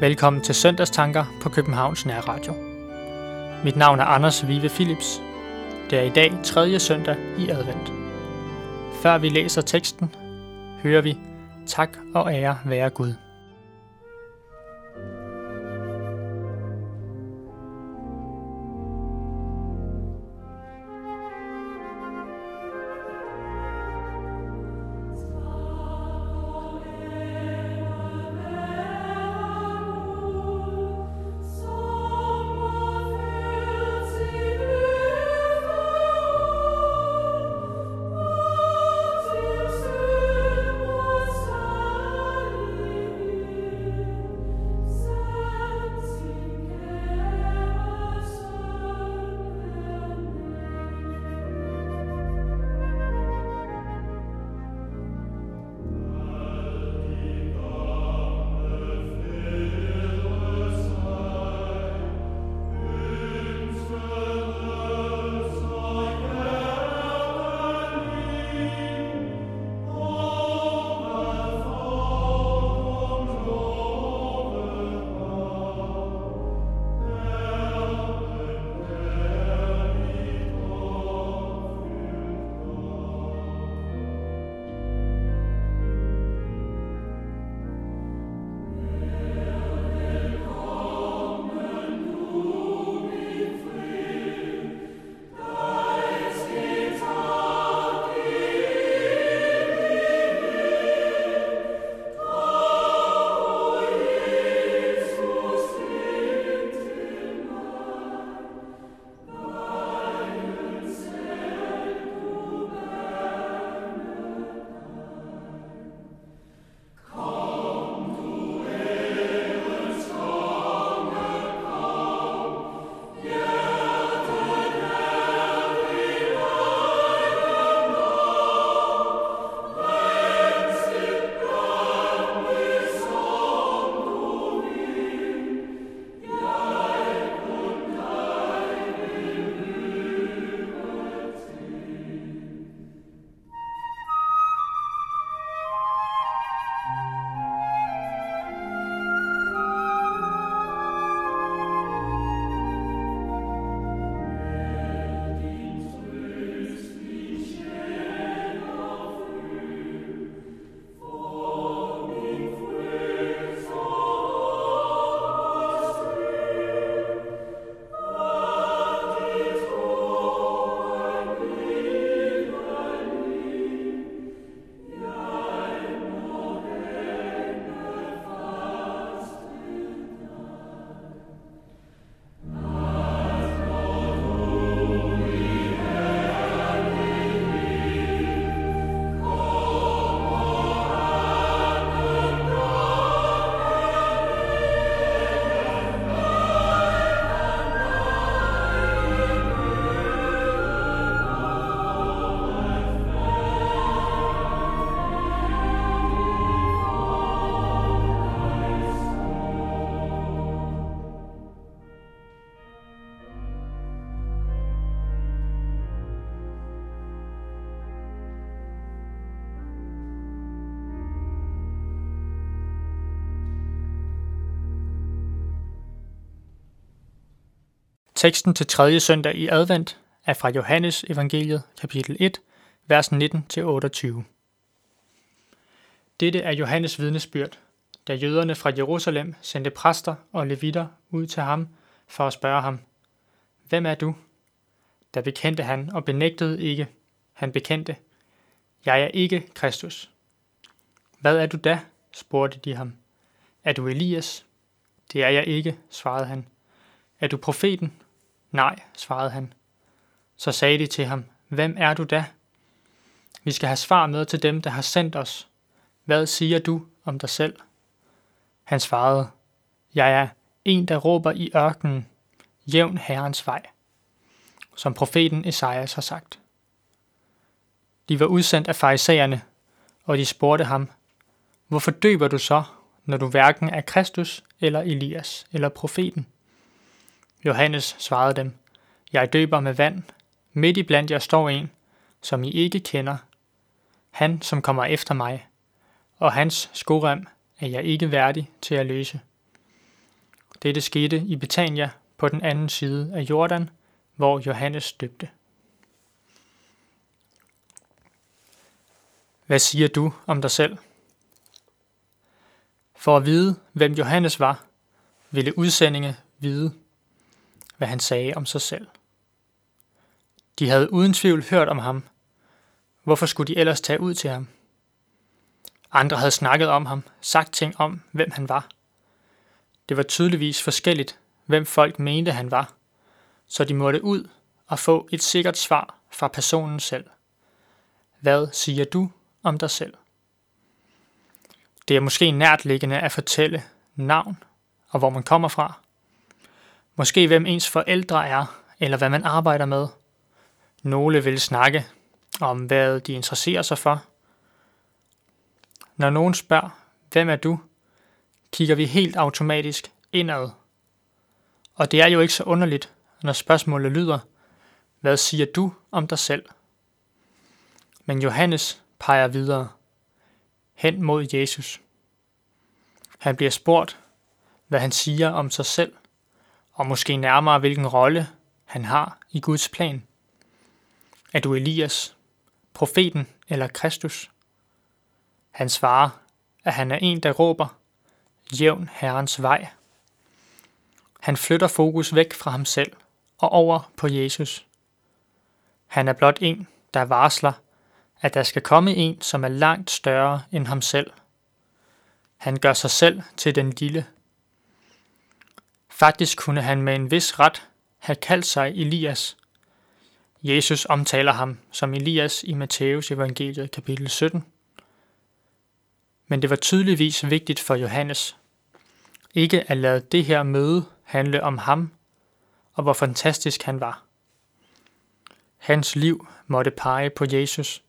Velkommen til Søndagstanker på Københavns Nærradio. Mit navn er Anders Vive Philips. Det er i dag tredje søndag i advent. Før vi læser teksten, hører vi Tak og ære være Gud. Teksten til tredje søndag i advent er fra Johannes evangeliet kapitel 1, vers 19-28. Dette er Johannes vidnesbyrd, da jøderne fra Jerusalem sendte præster og levitter ud til ham for at spørge ham, Hvem er du? Da bekendte han og benægtede ikke. Han bekendte, Jeg er ikke Kristus. Hvad er du da? spurgte de ham. Er du Elias? Det er jeg ikke, svarede han. Er du profeten? Nej, svarede han. Så sagde de til ham, Hvem er du da? Vi skal have svar med til dem, der har sendt os. Hvad siger du om dig selv? Han svarede, Jeg er en, der råber i ørkenen, jævn Herrens vej, som profeten Esajas har sagt. De var udsendt af farisæerne, og de spurgte ham, Hvorfor døber du så, når du hverken er Kristus eller Elias eller profeten? Johannes svarede dem, Jeg døber med vand, midt i blandt jer står en, som I ikke kender, han som kommer efter mig, og hans skorem er jeg ikke værdig til at løse. Dette skete i Betania på den anden side af Jordan, hvor Johannes døbte. Hvad siger du om dig selv? For at vide, hvem Johannes var, ville udsendinge vide, hvad han sagde om sig selv. De havde uden tvivl hørt om ham. Hvorfor skulle de ellers tage ud til ham? Andre havde snakket om ham, sagt ting om, hvem han var. Det var tydeligvis forskelligt, hvem folk mente han var, så de måtte ud og få et sikkert svar fra personen selv. Hvad siger du om dig selv? Det er måske nærtliggende at fortælle navn og hvor man kommer fra. Måske hvem ens forældre er, eller hvad man arbejder med. Nogle vil snakke om, hvad de interesserer sig for. Når nogen spørger, hvem er du, kigger vi helt automatisk indad. Og det er jo ikke så underligt, når spørgsmålet lyder, hvad siger du om dig selv? Men Johannes peger videre, hen mod Jesus. Han bliver spurgt, hvad han siger om sig selv, og måske nærmere hvilken rolle han har i Guds plan. Er du Elias, profeten eller Kristus? Han svarer, at han er en, der råber, jævn Herrens vej. Han flytter fokus væk fra ham selv og over på Jesus. Han er blot en, der varsler, at der skal komme en, som er langt større end ham selv. Han gør sig selv til den lille. Faktisk kunne han med en vis ret have kaldt sig Elias. Jesus omtaler ham som Elias i Matthæus evangeliet kapitel 17. Men det var tydeligvis vigtigt for Johannes ikke at lade det her møde handle om ham og hvor fantastisk han var. Hans liv måtte pege på Jesus,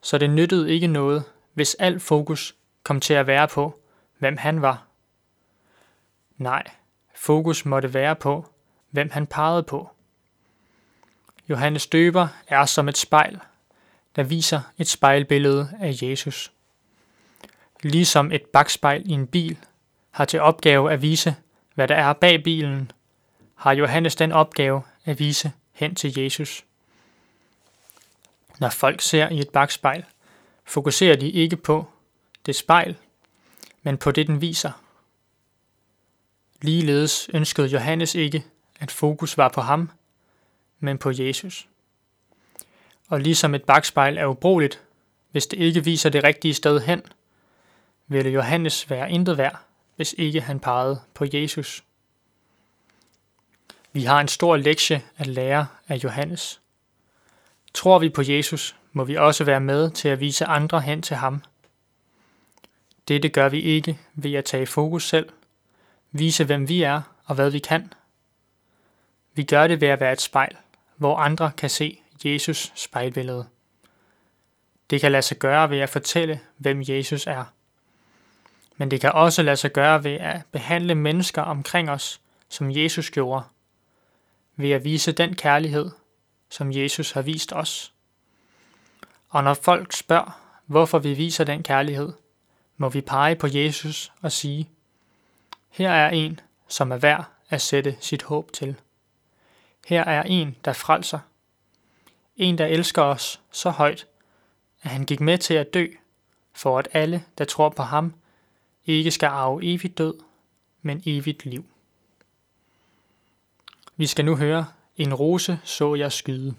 så det nyttede ikke noget, hvis alt fokus kom til at være på, hvem han var. Nej, fokus måtte være på, hvem han pegede på. Johannes døber er som et spejl, der viser et spejlbillede af Jesus. Ligesom et bagspejl i en bil har til opgave at vise, hvad der er bag bilen, har Johannes den opgave at vise hen til Jesus. Når folk ser i et bagspejl, fokuserer de ikke på det spejl, men på det den viser. Ligeledes ønskede Johannes ikke, at fokus var på ham, men på Jesus. Og ligesom et bagspejl er ubrugeligt, hvis det ikke viser det rigtige sted hen, ville Johannes være intet værd, hvis ikke han pegede på Jesus. Vi har en stor lektie at lære af Johannes. Tror vi på Jesus, må vi også være med til at vise andre hen til ham. Dette gør vi ikke ved at tage fokus selv, vise hvem vi er og hvad vi kan. Vi gør det ved at være et spejl, hvor andre kan se Jesus spejlbillede. Det kan lade sig gøre ved at fortælle, hvem Jesus er. Men det kan også lade sig gøre ved at behandle mennesker omkring os, som Jesus gjorde. Ved at vise den kærlighed, som Jesus har vist os. Og når folk spørger, hvorfor vi viser den kærlighed, må vi pege på Jesus og sige, her er en, som er værd at sætte sit håb til. Her er en, der frelser. En, der elsker os så højt, at han gik med til at dø, for at alle, der tror på ham, ikke skal arve evigt død, men evigt liv. Vi skal nu høre, en rose så jeg skyde.